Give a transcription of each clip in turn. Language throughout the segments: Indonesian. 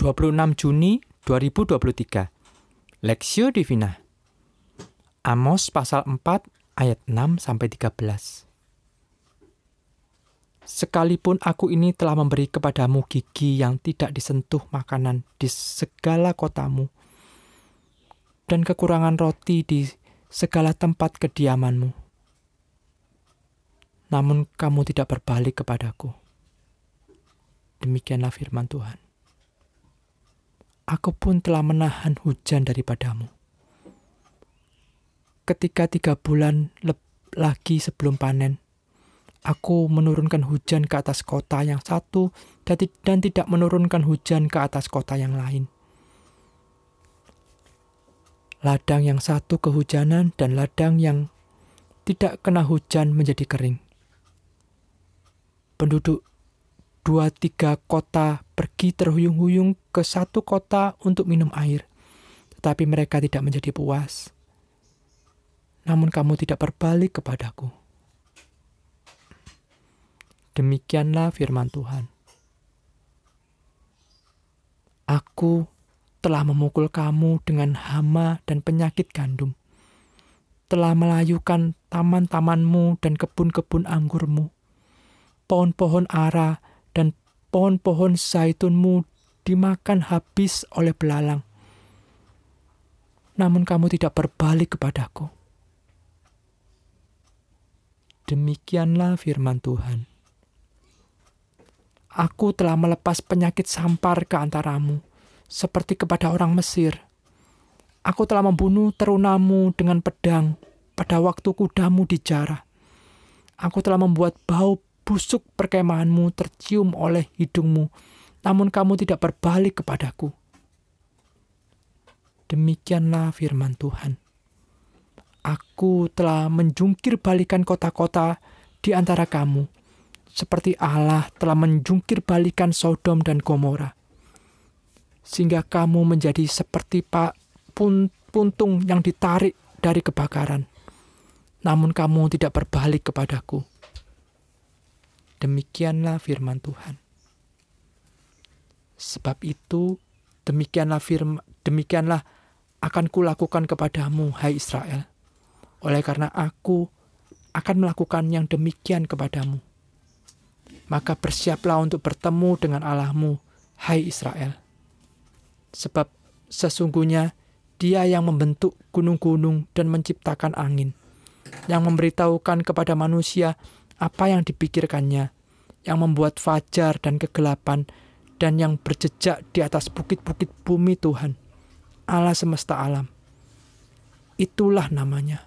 26 Juni 2023. Lexio Divina. Amos pasal 4 ayat 6 sampai 13. Sekalipun aku ini telah memberi kepadamu gigi yang tidak disentuh makanan di segala kotamu dan kekurangan roti di segala tempat kediamanmu. Namun kamu tidak berbalik kepadaku. Demikianlah firman Tuhan aku pun telah menahan hujan daripadamu. Ketika tiga bulan lagi sebelum panen, aku menurunkan hujan ke atas kota yang satu dan tidak menurunkan hujan ke atas kota yang lain. Ladang yang satu kehujanan dan ladang yang tidak kena hujan menjadi kering. Penduduk dua tiga kota pergi terhuyung-huyung ke satu kota untuk minum air, tetapi mereka tidak menjadi puas. Namun kamu tidak berbalik kepadaku. Demikianlah firman Tuhan. Aku telah memukul kamu dengan hama dan penyakit gandum, telah melayukan taman-tamanmu dan kebun-kebun anggurmu, pohon-pohon ara dan pohon-pohon zaitunmu dimakan habis oleh belalang. Namun kamu tidak berbalik kepadaku. Demikianlah firman Tuhan. Aku telah melepas penyakit sampar ke antaramu, seperti kepada orang Mesir. Aku telah membunuh terunamu dengan pedang pada waktu kudamu dijarah. Aku telah membuat bau busuk perkemahanmu tercium oleh hidungmu, namun kamu tidak berbalik kepadaku. Demikianlah firman Tuhan. Aku telah menjungkir balikan kota-kota di antara kamu, seperti Allah telah menjungkir balikan Sodom dan Gomora, sehingga kamu menjadi seperti pak puntung yang ditarik dari kebakaran. Namun kamu tidak berbalik kepadaku. Demikianlah firman Tuhan. Sebab itu, demikianlah firman, demikianlah akan kulakukan kepadamu, hai Israel. Oleh karena aku akan melakukan yang demikian kepadamu. Maka bersiaplah untuk bertemu dengan Allahmu, hai Israel. Sebab sesungguhnya dia yang membentuk gunung-gunung dan menciptakan angin, yang memberitahukan kepada manusia apa yang dipikirkannya, yang membuat fajar dan kegelapan, dan yang berjejak di atas bukit-bukit bumi Tuhan, Allah semesta alam. Itulah namanya.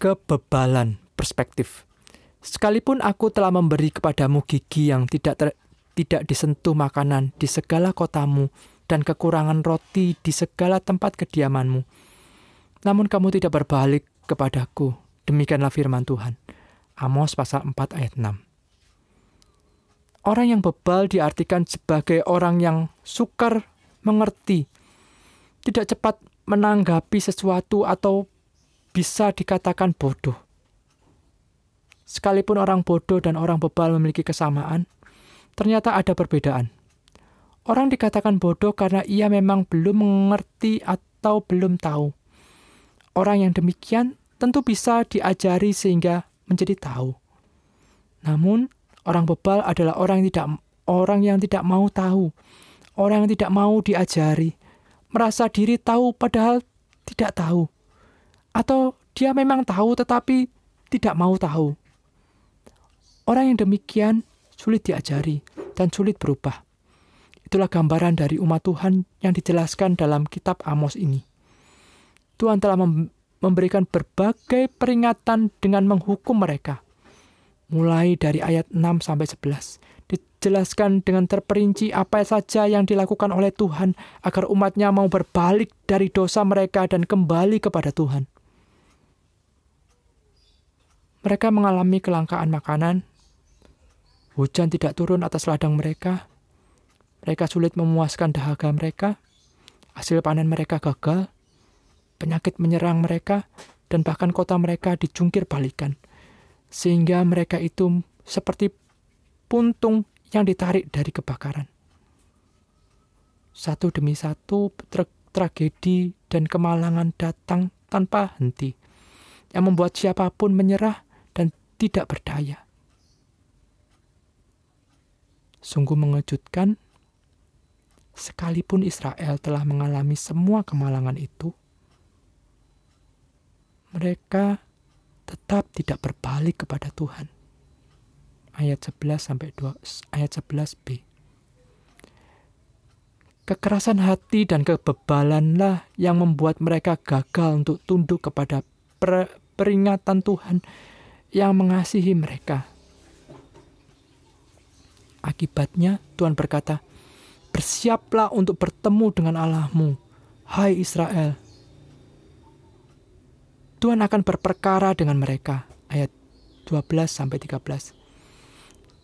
Kebebalan perspektif. Sekalipun aku telah memberi kepadamu gigi yang tidak ter, tidak disentuh makanan di segala kotamu dan kekurangan roti di segala tempat kediamanmu. Namun kamu tidak berbalik kepadaku. Demikianlah firman Tuhan. Amos pasal 4 ayat 6. Orang yang bebal diartikan sebagai orang yang sukar mengerti, tidak cepat menanggapi sesuatu atau bisa dikatakan bodoh. Sekalipun orang bodoh dan orang bebal memiliki kesamaan, ternyata ada perbedaan. Orang dikatakan bodoh karena ia memang belum mengerti atau belum tahu. Orang yang demikian tentu bisa diajari sehingga menjadi tahu. Namun, orang bebal adalah orang yang tidak orang yang tidak mau tahu, orang yang tidak mau diajari, merasa diri tahu padahal tidak tahu. Atau dia memang tahu tetapi tidak mau tahu. Orang yang demikian sulit diajari dan sulit berubah. Itulah gambaran dari umat Tuhan yang dijelaskan dalam kitab Amos ini. Tuhan telah memberikan berbagai peringatan dengan menghukum mereka. Mulai dari ayat 6 sampai 11 dijelaskan dengan terperinci apa saja yang dilakukan oleh Tuhan agar umatnya mau berbalik dari dosa mereka dan kembali kepada Tuhan. Mereka mengalami kelangkaan makanan, hujan tidak turun atas ladang mereka, mereka sulit memuaskan dahaga mereka, hasil panen mereka gagal, penyakit menyerang mereka, dan bahkan kota mereka dicungkir balikan. sehingga mereka itu seperti puntung yang ditarik dari kebakaran. Satu demi satu tra tragedi dan kemalangan datang tanpa henti, yang membuat siapa pun menyerah dan tidak berdaya. Sungguh mengejutkan, sekalipun Israel telah mengalami semua kemalangan itu, mereka tetap tidak berbalik kepada Tuhan. Ayat 11 sampai 2 ayat 11b. Kekerasan hati dan kebebalanlah yang membuat mereka gagal untuk tunduk kepada per peringatan Tuhan yang mengasihi mereka. Akibatnya Tuhan berkata, "Bersiaplah untuk bertemu dengan Allahmu, hai Israel." Tuhan akan berperkara dengan mereka. Ayat 12 sampai 13.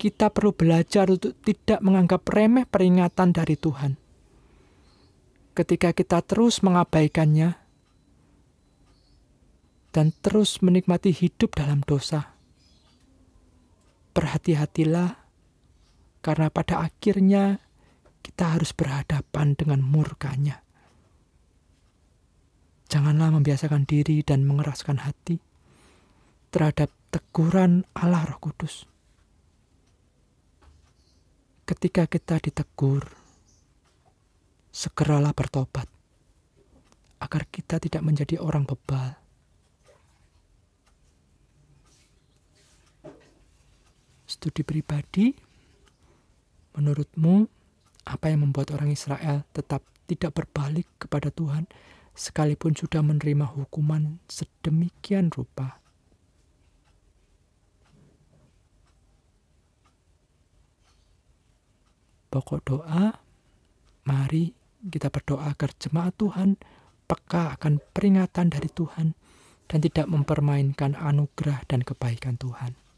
Kita perlu belajar untuk tidak menganggap remeh peringatan dari Tuhan. Ketika kita terus mengabaikannya dan terus menikmati hidup dalam dosa, berhati-hatilah karena pada akhirnya kita harus berhadapan dengan murkanya. Janganlah membiasakan diri dan mengeraskan hati terhadap teguran Allah Roh Kudus. Ketika kita ditegur, segeralah bertobat agar kita tidak menjadi orang bebal. Studi pribadi, menurutmu apa yang membuat orang Israel tetap tidak berbalik kepada Tuhan sekalipun sudah menerima hukuman sedemikian rupa. Pokok doa, mari kita berdoa agar jemaat Tuhan peka akan peringatan dari Tuhan dan tidak mempermainkan anugerah dan kebaikan Tuhan.